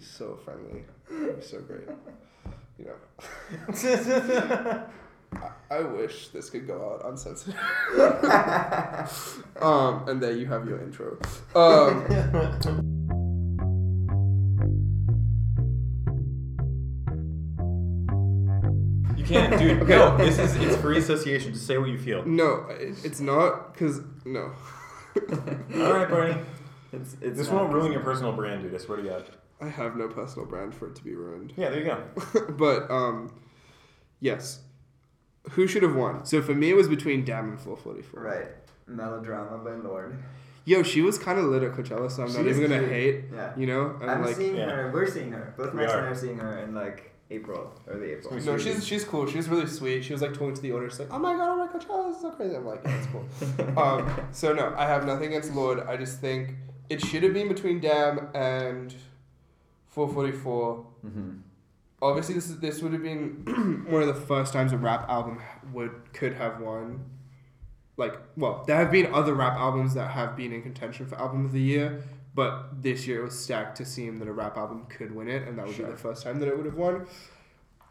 be so friendly. It'd be so great. You know. I, I wish this could go out uncensored. um, and there you have your intro. Um, You can't, dude. Okay. No, this is it's free association. Just say what you feel. no, it, it's not because no. All right, Barney. It's, it's This won't ruin your personal brand, dude. I swear to God. I have no personal brand for it to be ruined. Yeah, there you go. but um, yes. Who should have won? So for me, it was between DAMN and 444. Right. Melodrama by Lorde. Yo, she was kind of lit at Coachella, so I'm She not even gonna cute. hate. Yeah. You know, and I'm like, seeing Yeah. her. We're seeing her. Both We Max and are. I are seeing her in like April, early April. It's no, she's she's cool. She was really sweet. She was like talking to the owner. She's like, "Oh my god, oh my Coachella, this is so crazy." I'm like, yeah, "That's cool." um, so no, I have nothing against Lorde. I just think it should have been between DAMN and 444. Mm-hmm. Obviously, this is this would have been one of the first times a rap album would could have won. Like, well, there have been other rap albums that have been in contention for album of the year, but this year it was stacked to seem that a rap album could win it, and that would Sure. be the first time that it would have won.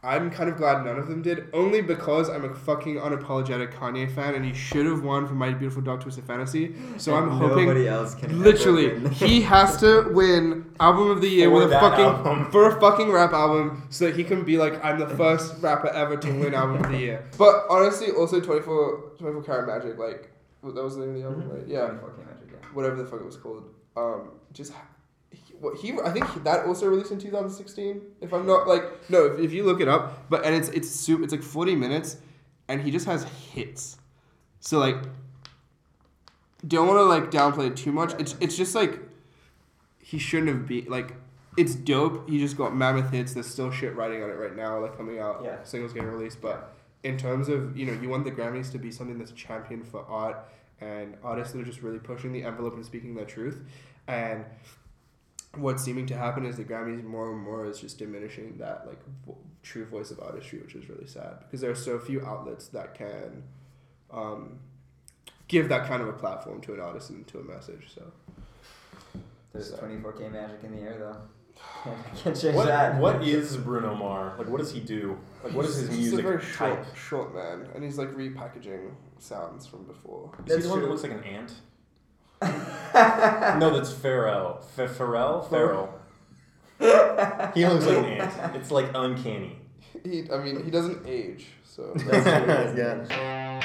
I'm kind of glad none of them did, only because I'm a fucking unapologetic Kanye fan, and he should have won for My Beautiful Dark Twisted Fantasy. So I'm hoping nobody else can. Literally, he has to win album of the year For with a fucking album. for a fucking rap album, so that he can be like, I'm the first rapper ever to win album of the year. But honestly, also 24, 24 Karat Magic, like that was the name of the album, Mhm. right? Yeah, 24 K Magic, yeah. whatever the fuck it was called. Um, just what he I think that also released in 2016. If I'm not like no, if, if you look it up, but and it's it's super, it's like 40 minutes, and he just has hits. So like, don't want to like downplay it too much. It's it's just like he shouldn't have been like. It's dope. He just got mammoth hits. There's still shit writing on it right now, like coming out. Yeah. Singles getting released, but in terms of you know you want the Grammys to be something that's champion for art and artists that are just really pushing the envelope and speaking their truth, and what's seeming to happen is the Grammys more and more is just diminishing that like vo- true voice of artistry, which is really sad because there are so few outlets that can um, give that kind of a platform to an artist and to a message. So There's So- 24 K Magic in the air though. Can't, can't change What that. what is Bruno Mars? Like, what does he do? Like, what is his He's just music a very type? short, short man, and he's like repackaging sounds from before. Is he That's the one that looks like an ant? No, that's Pharrell. F- Pharrell? Pharrell. he looks like an ant. It's like uncanny. He, I mean, he doesn't age, so. That's true, yeah.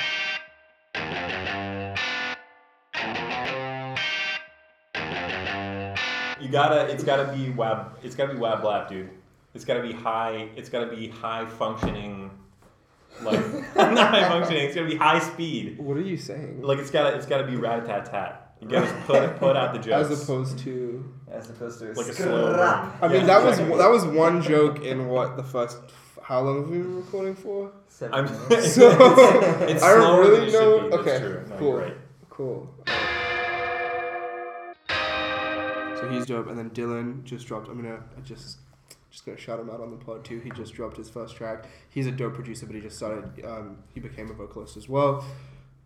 You gotta. It's gotta be web. It's gotta be web lab, dude. It's gotta be high. It's gotta be high functioning. Like not high functioning. It's gotta be high speed. What are you saying? Like it's gotta. It's gotta be rat a tat tat. You gotta put put out the jokes. As opposed to. As opposed to Like a slow burn. I mean, Yeah, that was exactly. that was one joke in what the first. How long have we been recording for? Seven I'm. minutes. it's, So, it's I don't slower really than it know- should be. That's okay, true. No, cool. you're right. Cool. So he's dope, and then Dylan just dropped. I'm gonna I just just gonna shout him out on the pod too. He just dropped his first track. He's a dope producer, but he just started. Um, he became a vocalist as well.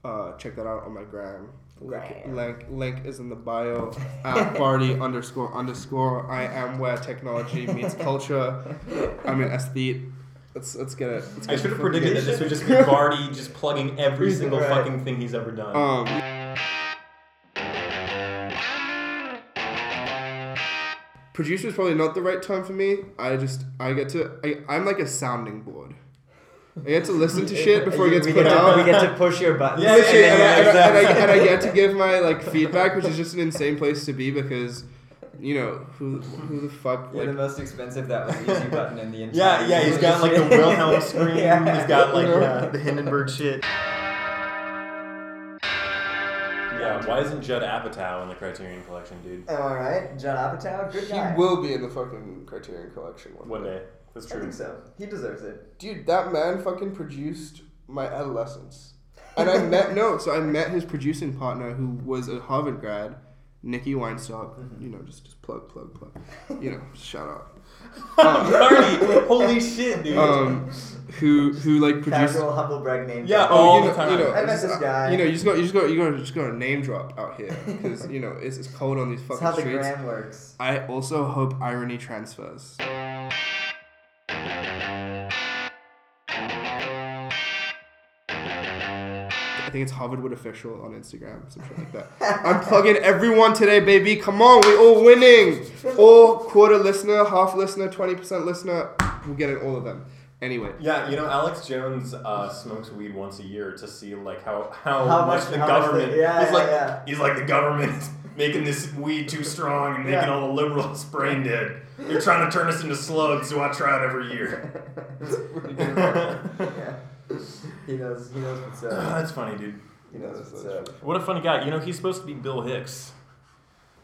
Uh, check that out on my gram. Link, link, link is in the bio at Barty underscore underscore. I am where technology meets culture. I'm an aesthete. Let's let's get it. Let's I should have predicted that this would just be Barty just plugging every single Right. fucking thing he's ever done. Um, producer is probably not the right term for me. I just I get to I, I'm like a sounding board. I get to listen to shit before it gets we put get out. To, we get to push your buttons. Yeah, yeah, and, I, yeah, and, I, and, I, exactly. and I get to give my like feedback, which is just an insane place to be because, you know, who who the fuck You're the most expensive that was easy button in the yeah, entire yeah, he's got like the Wilhelm scream. Yeah. He's got like You know? yeah, the Hindenburg shit. Yeah, why isn't Judd Apatow in the Criterion Collection, dude? All right, John Apatow, good guy he will be in the fucking Criterion Collection one, One day. That's I think so. He deserves it. Dude, that man fucking produced my adolescence. And I met no, so I met his producing partner who was a Harvard grad, Nikki Weinstock. Mhm. You know, just just plug, plug, plug. You know, shout out. Barty, holy shit, dude. Um, who who like produce. Casual humble brag name. Yeah, drop. Oh, all you the know, time. you know, I met just, this uh, guy. You know, you just go, you just go, you go, just go a name drop out here because you know it's, it's cold on these That's fucking how the streets. gram works. I also hope irony transfers. I think it's Harvardwood official on Instagram, some shit like that. I'm plugging everyone today, baby. Come on, we're all winning. All quarter listener, half listener, twenty percent listener. We're getting all of them. Anyway, Yeah, you know, Alex Jones uh, smokes weed once a year to see like how how, How much, much- the how much government. yeah, he's yeah, like yeah. he's like the government making this weed too strong and making Yeah. all the liberals brain dead. They're trying to turn us into slugs, so I try it every year. yeah. He knows. He knows what's up. That's funny, dude. He knows what's up. What a funny guy. You know, he's supposed to be Bill Hicks.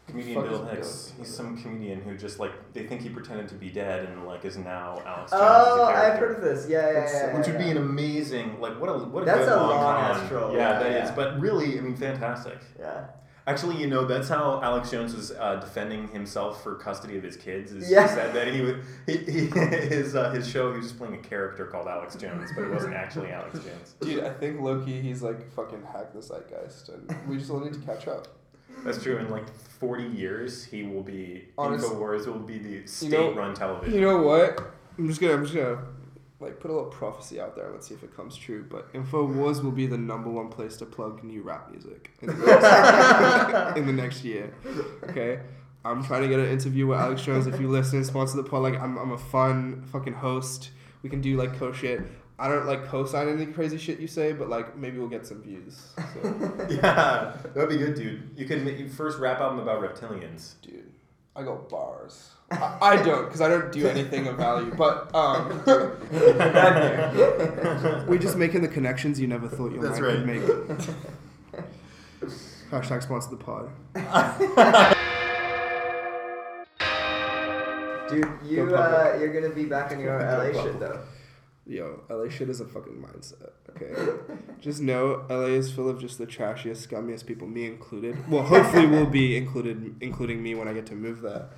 Comedian Bill Hicks. Bill? He's some comedian who just like they think he pretended to be dead and like is now Alex oh, Jones. Oh, as a I've heard of this. Yeah, yeah, yeah. yeah, Which would be an amazing, like, what a what a That's good a long long-ass troll. Yeah, Yeah, that is. yeah. But really, I mean, fantastic. Yeah. Actually, you know, that's how Alex Jones was uh, defending himself for custody of his kids. Is Yeah. he said that he would he, he his uh, his show he was just playing a character called Alex Jones, but it wasn't actually Alex Jones. dude, I think Loki, he's like fucking hacked the zeitgeist, and we just all need to catch up. That's true. In like forty years, he will be Honest- Infowars will be the You know- state-run television. You know what? I'm just gonna, I'm just gonna, like, put a little prophecy out there. And let's see if it comes true. But Infowars will be the number one place to plug new rap music in the next, in the next year. Okay. I'm trying to get an interview with Alex Jones. If you listen, sponsor the pod. Like, I'm, I'm a fun fucking host. We can do like co shit. I don't like co-sign any crazy shit you say, but like maybe we'll get some views. So, yeah, that'd be good, dude. You could make your first rap album about reptilians. dude, I go bars. I, I don't, cause I don't do anything of value. But um, We're just making the connections you never thought your That's mind right. could make. Hashtag sponsor the pod. Dude, you Go uh, you're gonna be back in your LA shit though. Yo, LA shit is a fucking mindset, okay? just know LA is full of just the trashiest, scummiest people, me included. Well, hopefully we'll be included, including me when I get to move there.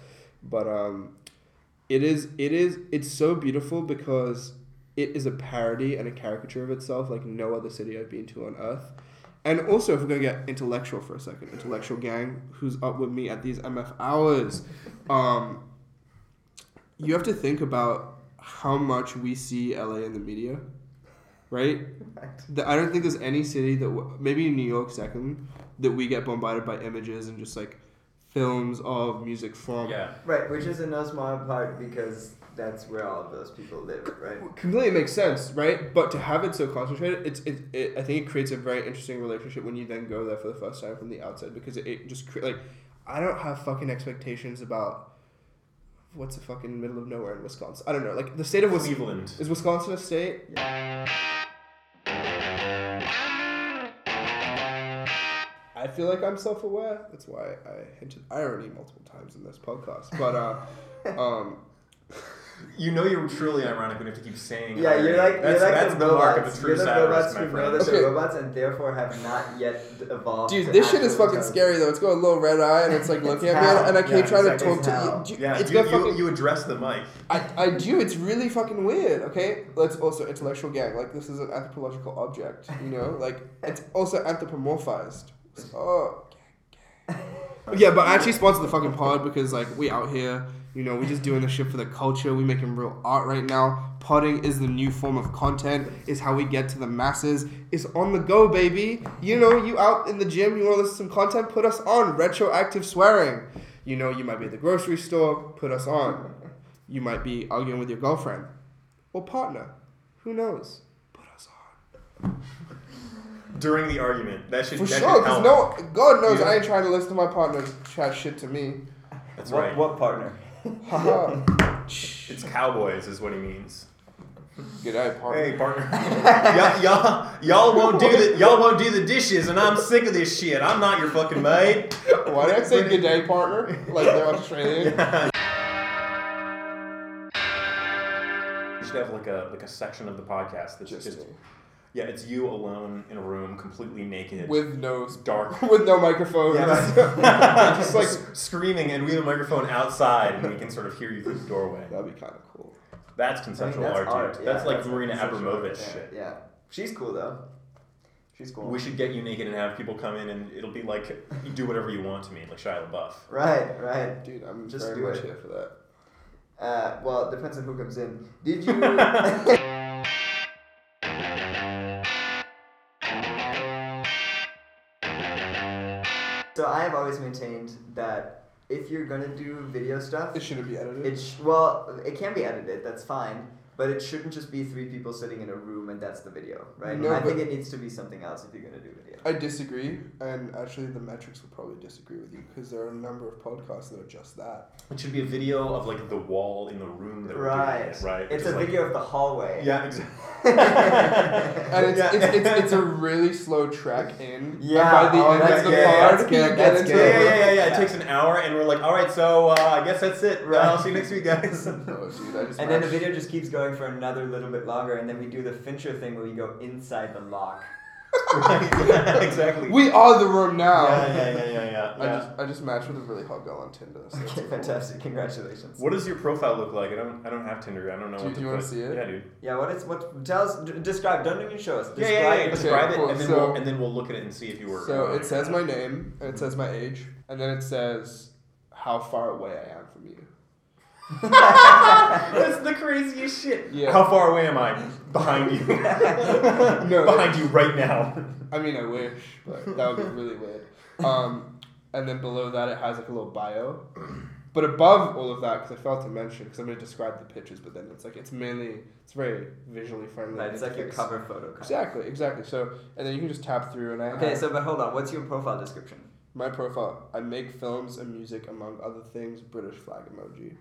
But um, it is, it is, it's so beautiful because it is a parody and a caricature of itself like no other city I've been to on earth. And also, if we're gonna get intellectual for a second, intellectual gang, who's up with me at these MF hours, um, you have to think about how much we see LA in the media, right? The, I don't think there's any city that w- maybe New York second that we get bombarded by images and just like films of music from. Yeah. Right, which is in no small part because that's where all of those people live, right? Completely makes sense, right? But to have it so concentrated, it's it, it. I think it creates a very interesting relationship when you then go there for the first time from the outside because it, it just cre- like I don't have fucking expectations about what's the fucking middle of nowhere in Wisconsin. I don't know, like the state of Wisconsin. Cleveland. Is Wisconsin a state? I feel like I'm self-aware. That's why I hinted irony multiple times in this podcast. But uh, um, You know you're truly ironic when you have to keep saying. Yeah, you're like that's, you're like that's the the mark robots. of a true you're the satirist, robots my who know that Okay. they're robots and therefore have not yet evolved. dude, this shit is fucking intelligence. scary though. It's got a little red eye and it's like looking at me, and I keep Yeah, trying to talk it's to hell. you. Yeah, it's you, got you, fucking. you address the mic. I, I do. It's really fucking weird. Okay, let's also intellectual gang. Like this is an anthropological object. You know, like it's also anthropomorphized. Oh. Yeah, but I actually sponsor the fucking pod because like we out here, you know, we're just doing this shit for the culture. We're making real art right now. Potting is the new form of content. Is how we get to the masses. It's on the go, baby. You know, you out in the gym, you want to listen to some content, put us on. Retroactive swearing. You know, you might be at the grocery store, put us on. You might be arguing with your girlfriend or partner. Who knows? Put us on. During the argument, that should For that sure, because help. no, God knows You- I ain't trying to listen to my partner chat shit to me. That's what, right. What partner? Haha. It's cowboys, is what he means. G'day, partner. Hey, partner. y'all, y'all, y'all won't do the y'all won't do the dishes, and I'm sick of this shit. I'm not your fucking maid. Why did I say g'day, partner? Like they're Australian. We should have like a like a section of the podcast that's Just just, me. Yeah, it's you alone in a room, completely naked, With no dark. with no microphone. Yeah, Just like screaming, and we have a microphone outside, and we can sort of hear you through the doorway. that'd be kind of cool. That's I mean, conceptual that's art, art. dude. yeah, that's like Marina conceptual art, Abramović yeah, shit. Yeah, she's cool though. She's cool. We should get you naked and have people come in and it'll be like you do whatever you want to me, like Shia LaBeouf. Right, right. Dude, I'm Just very do much it. here for that. Uh, well, it depends on who comes in. Did you? so I have always maintained that if you're gonna do video stuff, It shouldn't be edited. it sh- well, it can be edited. That's fine. But it shouldn't just be three people sitting in a room and that's the video, right? No, I think it needs to be something else if you're gonna do video. I disagree, and actually, the metrics will probably disagree with you because there are a number of podcasts that are just that. It should be a video of like the wall in the room that we're Right. doing it, right? It's Just a like- video of the hallway. Yeah, exactly. And it's, Yeah. it's, it's, it's a really slow trek in. Yeah, And by the oh, end that's of the good, pod, that's good, get that's into Yeah, good. yeah, yeah, yeah, yeah. It takes an hour, and we're like, all right, so uh, I guess that's it. Right. I'll see you next week, guys. Oh, dude, I just And then the video just keeps going for another little bit longer, and then we do the Fincher thing where we go inside the lock. right. Exactly. We are the room now. Yeah, yeah, yeah, yeah, yeah. I yeah. just I just matched with a really hot girl on Tinder. So it's Okay, cool. fantastic! Congratulations. What does your profile look like? I don't. I don't have Tinder. I don't know Do- what do to you wanna see it? Yeah, dude. Yeah, what is what? Tell us. D- describe. Don't even show us. Yeah, Describe. yeah, yeah. it. Describe cool. it, and then So- we'll and then we'll look at it and see if you were. So it says my name and it says my age and then it says how far away I am from you. That's the craziest shit. Yeah. How far away am I? Behind you. No, Behind you right now. I mean I wish, but that would be really weird. Um, and then below that it has like a little bio. But above all of that, because I failed to mention, because I'm going to describe the pictures, but then it's like it's mainly it's very visually friendly. Right, it's like your cover photo. Kind Exactly, exactly. So and then you can just tap through and I Okay, have so but hold on. What's your profile description? my profile. I make films and music among other things. British flag emoji.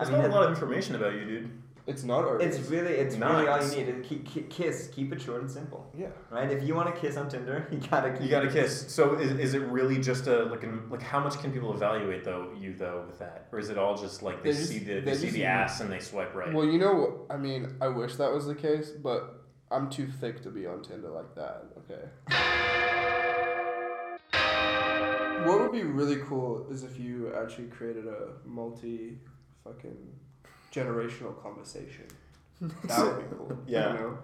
I That's mean, not it- a lot of information about you, dude. It's not or It's really, it's really all you need. It- Keep, keep, kiss. Keep it short and simple. yeah. Right? If you want to kiss on Tinder, you gotta keep. You got to it- kiss. So is, is it really just a like an, like how much can people evaluate though you though with that, or is it all just like they They just- see the they they see just- the ass and they swipe right? Well, you know, I mean, I wish that was the case, but I'm too thick to be on Tinder like that. Okay. What would be really cool is if you actually created a multi fucking generational conversation. That would be cool. Yeah. You know?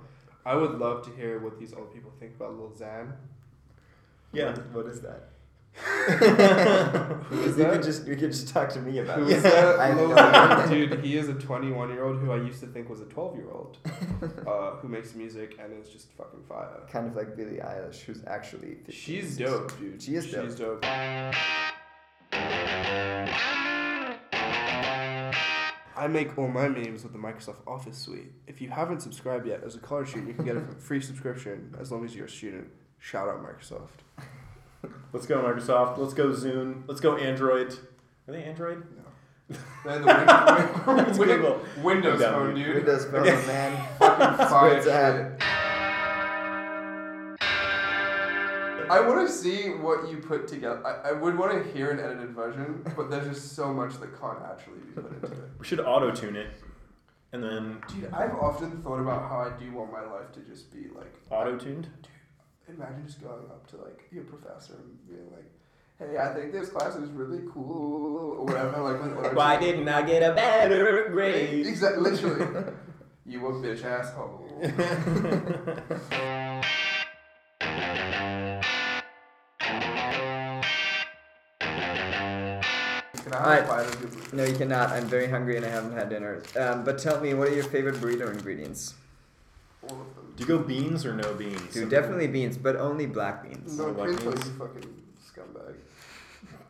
I would love to hear what these old people think about Lil Xan. yeah. What is that? Who is you that? could just you could just talk to me about Who it. is that? I have Lil Xan? Dude, he is a 21 year old who I used to think was a 12 year old uh, who makes music and is just fucking fire. Kind of like Billie Eilish, who's actually. 15. She's dope, dude. She is She's dope. I make all my memes with the Microsoft Office suite. If you haven't subscribed yet, as a college student, you can get a free subscription as long as you're a student. Shout out Microsoft. Let's go Microsoft. Let's go Zune. Let's go Android. Are they Android? Then the win- It's win- Google. Windows phone, dude. Windows Phone, Okay. man. Fire What's shit. I want to see what you put together. I, I would want to hear an edited version, but there's just so much that can't actually be put into it. We should auto tune it, and then Dude, I've often thought about how I do want my life to just be like. auto tuned. Imagine just going up to like your professor and being like, "Hey, I think this class is really cool," or whatever. Like, with. Why didn't I get a better grade? Exactly. Literally. you a bitch asshole. Can I have a bite of your burrito? No, you cannot. I'm very hungry and I haven't had dinner. Um, but tell me, what are your favorite burrito ingredients? All of them. Do you go beans or no beans? Dude, definitely beans, but only black beans. No, Black Pinto's beans? a fucking scumbag.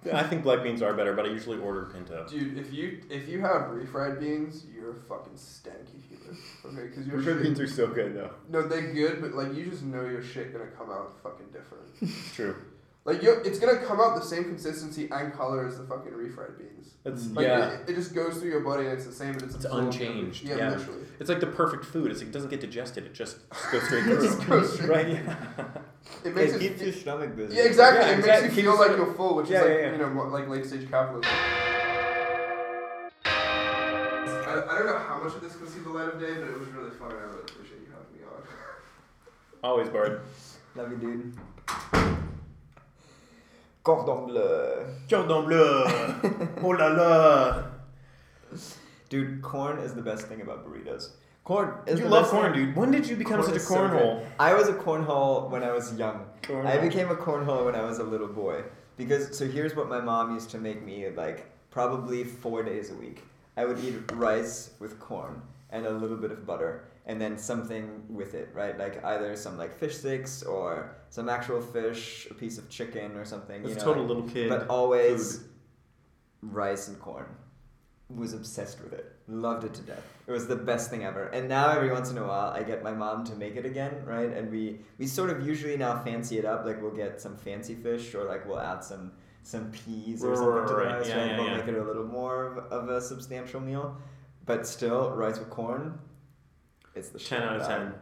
Yeah, I think black beans are better, but I usually order pinto. Dude, if you if you have refried beans, you're a fucking stanky human. Okay, because your Refried beans are so good though. No, they're good, but like you just know your shit gonna come out fucking different. It's true. Like you, it's gonna come out the same consistency and color as the fucking refried beans. It's Like yeah. it, it just goes through your body and it's the same, but it's It's unchanged, Yeah, yeah. literally. It's like the perfect food. It's like, it doesn't get digested. It just goes straight It through. just goes straight- right? Yeah. It makes it. keeps your stomach busy. yeah, exactly. Yeah, it exactly. makes you feel like you're full, which Yeah, is like yeah, yeah. you know more like late stage capitalism. I, I don't know how much of this can see the light of day, but it was really fun. I really appreciate you having me on. Always, Bard. Love you, dude. Cordon bleu. Cordon bleu. oh la la. Dude, corn is the best thing about burritos. Corn is You the love corn, thing- dude. When did you become Corn such a is so cornhole? I was a cornhole when I was young. I became a cornhole when I was a little boy. Because so here's what my mom used to make me like probably four days a week. I would eat rice with corn and a little bit of butter and then something with it, right? Like either some like fish sticks or some actual fish, a piece of chicken or something. That's you a know, total like- little kid. but always food. rice and corn. Was obsessed with it. Loved it to death. It was the best thing ever. And now every once in a while I get my mom to make it again, right? And we we sort of usually now fancy it up. Like we'll get some fancy fish or like we'll add some some peas or something to the rice, yeah, right? yeah, we'll yeah. make it a little more of, of a substantial meal. But still, rice with corn, it's the Ten out of ten.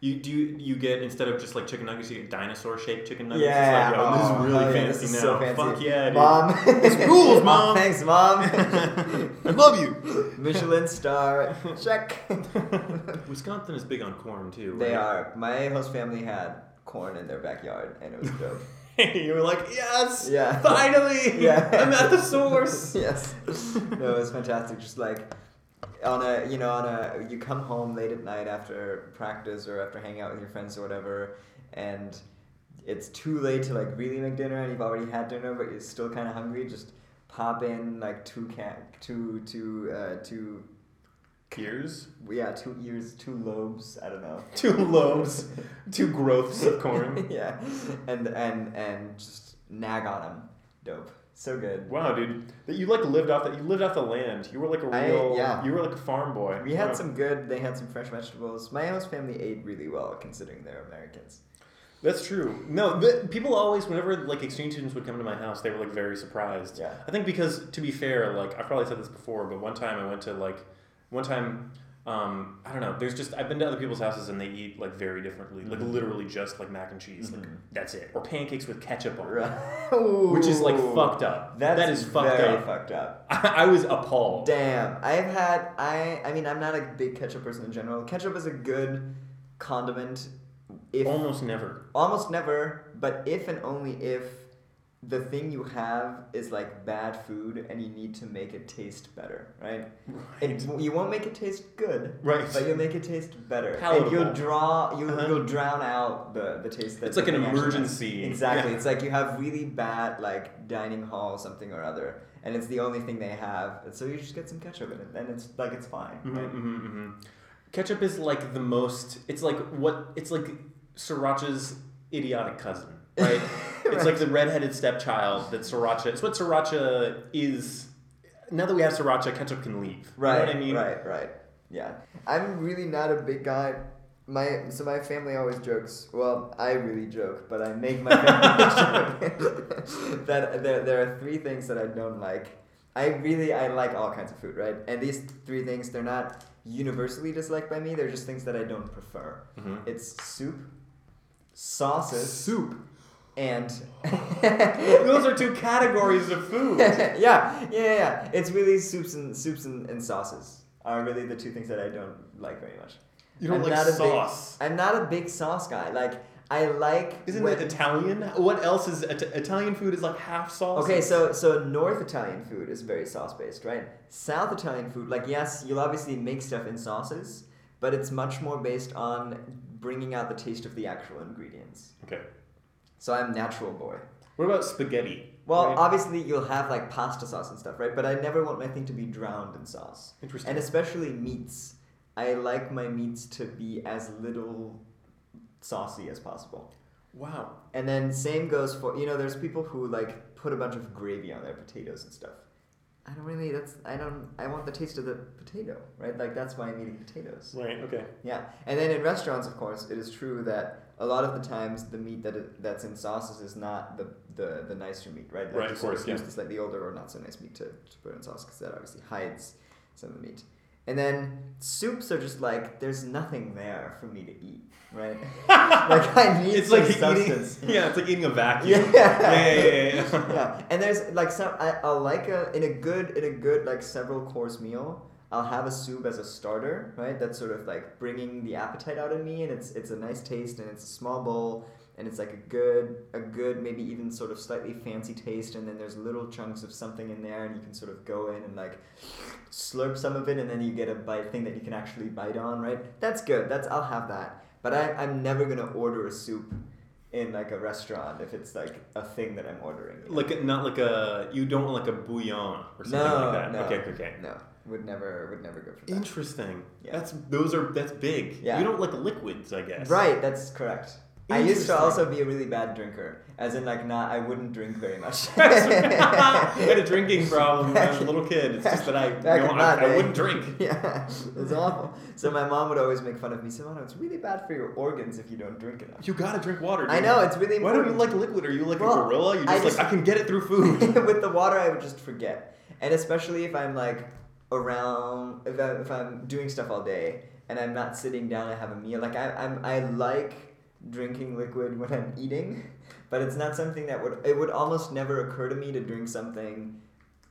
You do you, you get instead of just like chicken nuggets, you get dinosaur shaped chicken nuggets. Yeah, It's like, yo, this oh, is really yeah, fancy this is now. so fancy. Fuck yeah, dude. Mom. This rules, oh, Mom. Thanks, mom. I love you. Michelin star. Check. Wisconsin is big on corn too. They are. My host family had corn in their backyard, and it was dope. you were like, yes, Yeah. finally, Yeah. I'm at the source. yes. No, it was fantastic. Just like on a, you know, on a, you come home late at night after practice or after hanging out with your friends or whatever, and it's too late to like really make dinner, and you've already had dinner, but you're still kind of hungry. Just pop in like two can, two, two, uh, two, Ears, yeah, two ears, two lobes. I don't know. two lobes, two growths of corn. yeah, and and and just nag on them. Dope. So good. Wow, dude, that you like lived off that you lived off the land. You were like a real, yeah. you were like a farm boy. We had Wow. some good. They had some fresh vegetables. My host family ate really well, considering they're Americans. That's true. No, people always, whenever like exchange students would come to my house, they were like very surprised. Yeah. I think because to be fair, like I've probably said this before, but one time I went to like, one time, um, I don't know. There's just I've been to other people's houses and they eat like very differently, like Mhm. literally just like mac and cheese, like Mhm. that's it, or pancakes with ketchup on, Right. which is like fucked up. That's that is fucked very up. fucked up. I, was appalled. Damn. I've had. I. I mean, I'm not a big ketchup person in general. Ketchup is a good condiment. If Almost never. almost never, but if and only if the thing you have is like bad food and you need to make it taste better, right? It, you won't make it taste good, Right. but you'll make it taste better, and you'll draw, you'll, Uh-huh. you'll drown out the the taste. That It's like an emergency. Exactly. Yeah. It's like you have really bad like dining hall something or other, and it's the only thing they have. And so you just get some ketchup in it, and it's like it's fine. hmm right? hmm hmm Ketchup is like the most. It's like what. It's like Sriracha's idiotic cousin, right? It's like the redheaded stepchild that Sriracha. It's what Sriracha is. Now that we have Sriracha, ketchup can leave. Right. You know what I mean? Right. Right. Yeah. I'm really not a big guy. My so my family always jokes. Well, I really joke, but I make my family joke that there, there are three things that I don't like. I really I like all kinds of food, right? And these three things they're not universally disliked by me. They're just things that I don't prefer. Mhm. It's soup, sauces, Soup. And Those are two categories of food. yeah, yeah, yeah, yeah. It's really soups and soups and, and sauces are really the two things that I don't like very much. You don't I'm like not a big- sauce. I'm not a big sauce guy. Like I like. Isn't when- it Italian? What else is It- Italian food? Is like half sauce. Okay, so so North Italian food is very sauce based, right? South Italian food, like yes, you'll obviously make stuff in sauces, but it's much more based on bringing out the taste of the actual ingredients. Okay. So I'm natural boy. What about spaghetti? Well, Right? obviously you'll have like pasta sauce and stuff, right? But I never want my thing to be drowned in sauce. Interesting. And especially meats. I like my meats to be as little saucy as possible. wow. And then same goes for you know, there's people who like put a bunch of gravy on their potatoes and stuff. I don't really that's I don't I want the taste of the potato, right? Like that's why I'm eating potatoes. Right. Okay. Yeah. And then in restaurants of course it is true that a lot of the times the meat that it, that's in sauces is not the, the, the nicer meat, right? Like Right, of course, use yeah. the slightly older or not so nice meat to, to put in sauce because that obviously hides some of the meat. And then soups are just like there's nothing there for me to eat, right? like I need It's some like substance. eating. Yeah, it's like eating a vacuum. Yeah. Yeah. Yeah. Yeah. yeah. yeah, and there's like some I, I'll like a in a good in a good like several course meal. I'll have a soup as a starter, right? That's sort of like bringing the appetite out of me, and it's it's a nice taste, and it's a small bowl, and it's like a good, a good, maybe even sort of slightly fancy taste, and then there's little chunks of something in there, and you can sort of go in and like slurp some of it, and then you get a bite thing that you can actually bite on, right? That's good. That's I'll have that. But I, I'm never gonna order a soup in like a restaurant if it's like a thing that I'm ordering. you know? Like a- not like a you don't want like a bouillon or something no, like that. no, Okay, okay, okay. no, would never, would never go for that. Interesting. Yeah. That's those are that's big. Yeah. You don't like liquids, I guess. Right, that's correct. I used to also be a really bad drinker, as in like not I wouldn't drink very much. I had a drinking problem when I was a little kid. It's just that I, you know, I, I wouldn't drink. yeah, it's awful. So my mom would always make fun of me. Simona, it's really bad for your organs if you don't drink enough. You gotta drink water. I know it's really Why don't you like liquid? Are you like Well, a gorilla? You're I just, just- like I can get it through food. with the water, I would just forget, and especially if I'm like around, if, I, if I'm doing stuff all day and I'm not sitting down and have a meal. Like I, I'm, I like drinking liquid when I'm eating, but it's not something that would. It would almost never occur to me to drink something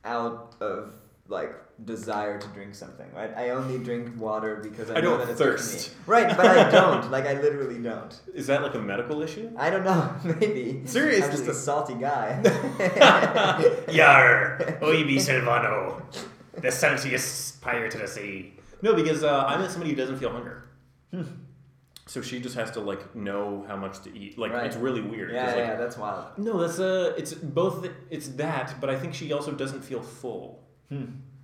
out of like desire to drink something. Right? I only drink water because I, I know don't that it's good thirst. me. Right, but I don't. Like I literally don't. Is that like a medical issue? I don't know. Maybe. Seriously. I'm just a salty guy. Yar, Oibi Silvano, the saltiest pirate of the sea. No, because uh, I met somebody who doesn't feel hunger. so she just has to like know how much to eat. Like Right. it's really weird. yeah, like, yeah, that's wild. No, that's uh, it's both. It's that, but I think she also doesn't feel full.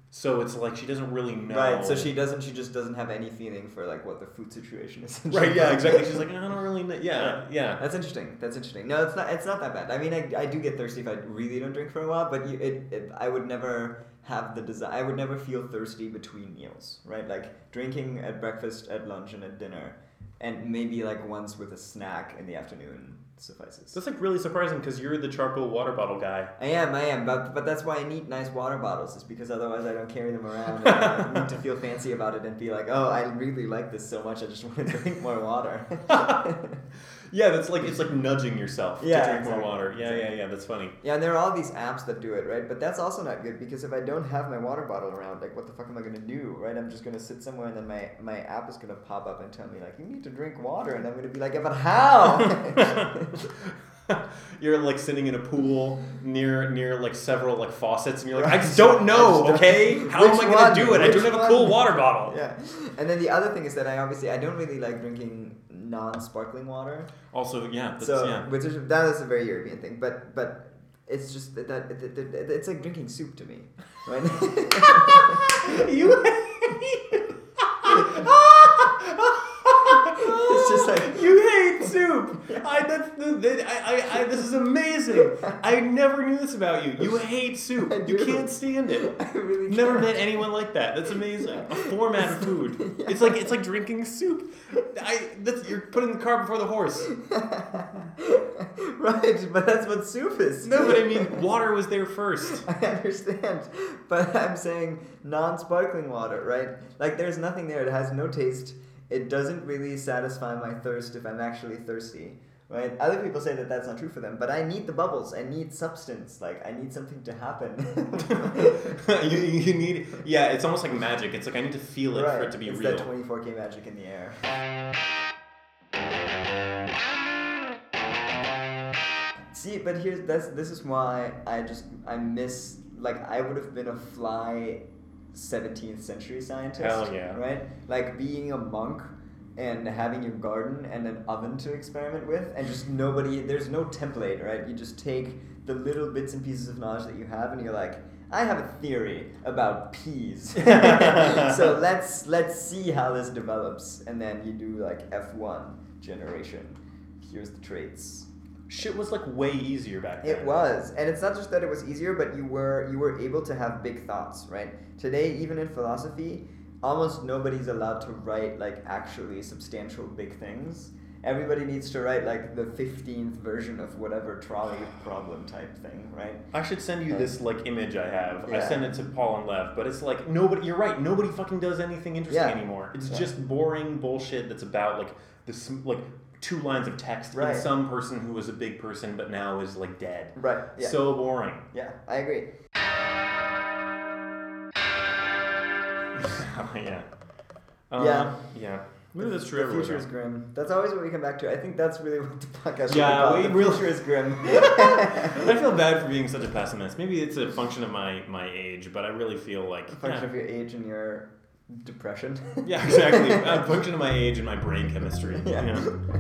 So it's like she doesn't really know. Right, so she doesn't. She just doesn't have any feeling for like what the food situation is. Right. Yeah. Exactly. She's like, I don't really know. Yeah. Yeah. That's interesting. That's interesting. No, it's not. It's not that bad. I mean, I, I do get thirsty if I really don't drink for a while, but you, it, it I would never have the desire. I would never feel thirsty between meals. Right, like drinking at breakfast, at lunch, and at dinner, and maybe like once with a snack in the afternoon suffices. That's like really surprising because you're the charcoal water bottle guy. I am, I am, but but that's why I need nice water bottles. Is because otherwise I don't carry them around. And I need to feel fancy about it and be like, oh, I really like this so much. I just want to drink more water. Yeah, that's like it's like nudging yourself Yeah, to drink exactly, more water. Yeah, yeah, yeah. That's funny. yeah, and there are all these apps that do it, right? But that's also not good because if I don't have my water bottle around, like, what the fuck am I gonna do, right? I'm just gonna sit somewhere and then my my app is gonna pop up and tell me like, you need to drink water, and I'm gonna be like, yeah, but how? you're like sitting in a pool near near like several like faucets, and you're like, I Right. just don't I know. just don't- Okay, how am I gonna one? do it? I don't have a cool water bottle. yeah, and then the other thing is that I obviously I don't really like drinking non-sparkling water. Also, yeah, that's, so yeah. which is that is a very European thing, but but it's just that, that, that, that- it's like drinking soup to me, right? you. It's just like- you hate soup. I that's the, I, I, I this is amazing. I never knew this about you. You hate soup. You can't stand it. I really Never can't. met anyone like that. That's amazing. A format of food. It's like it's like drinking soup. I that's you're putting the cart before the horse. right, but that's what soup is. No, but I mean water was there first. I understand, but I'm saying non-sparkling water, right? Like there's nothing there. It has no taste. It doesn't really satisfy my thirst if I'm actually thirsty, right? Other people say that that's not true for them, but I need the bubbles. I need substance. Like I need something to happen. you, you need yeah. It's almost like magic. It's like I need to feel it for it to be it's real. that 24k magic in the air. See, but here's that's this is why I just I miss like I would have been a fly 17th century scientist. Hell yeah. Right? Like being a monk and having your garden and an oven to experiment with and just nobody there's no template, right? You just take the little bits and pieces of knowledge that you have and you're like I have a theory about peas. so let's let's see how this develops and then you do like F1 generation. Here's the traits. Shit was like way easier back then. It was, and it's not just that it was easier, but you were you were able to have big thoughts, right? Today, even in philosophy, almost nobody's allowed to write like actually substantial big things. Everybody needs to write like the fifteenth version of whatever trolley problem type thing, right? I should send you this like image I have. I Yeah. send it to Paul and Lev, but it's like nobody. You're right. Nobody fucking does anything interesting Yeah. anymore. It's Yeah. just boring bullshit that's about like this like two lines of text Right. and some person who was a big person but now is like dead. Right. Yeah. So boring. yeah, I agree. yeah. Uh, Yeah. Yeah. Maybe that's true The everywhere, future is grim. That's always what we come back to. I think that's really what the podcast. should Yeah, be we the really- future is grim. I feel bad for being such a pessimist. Maybe it's a function of my my age, but I really feel like A function yeah, of your age and your depression. yeah exactly. a function of my age and my brain chemistry. Yeah. yeah.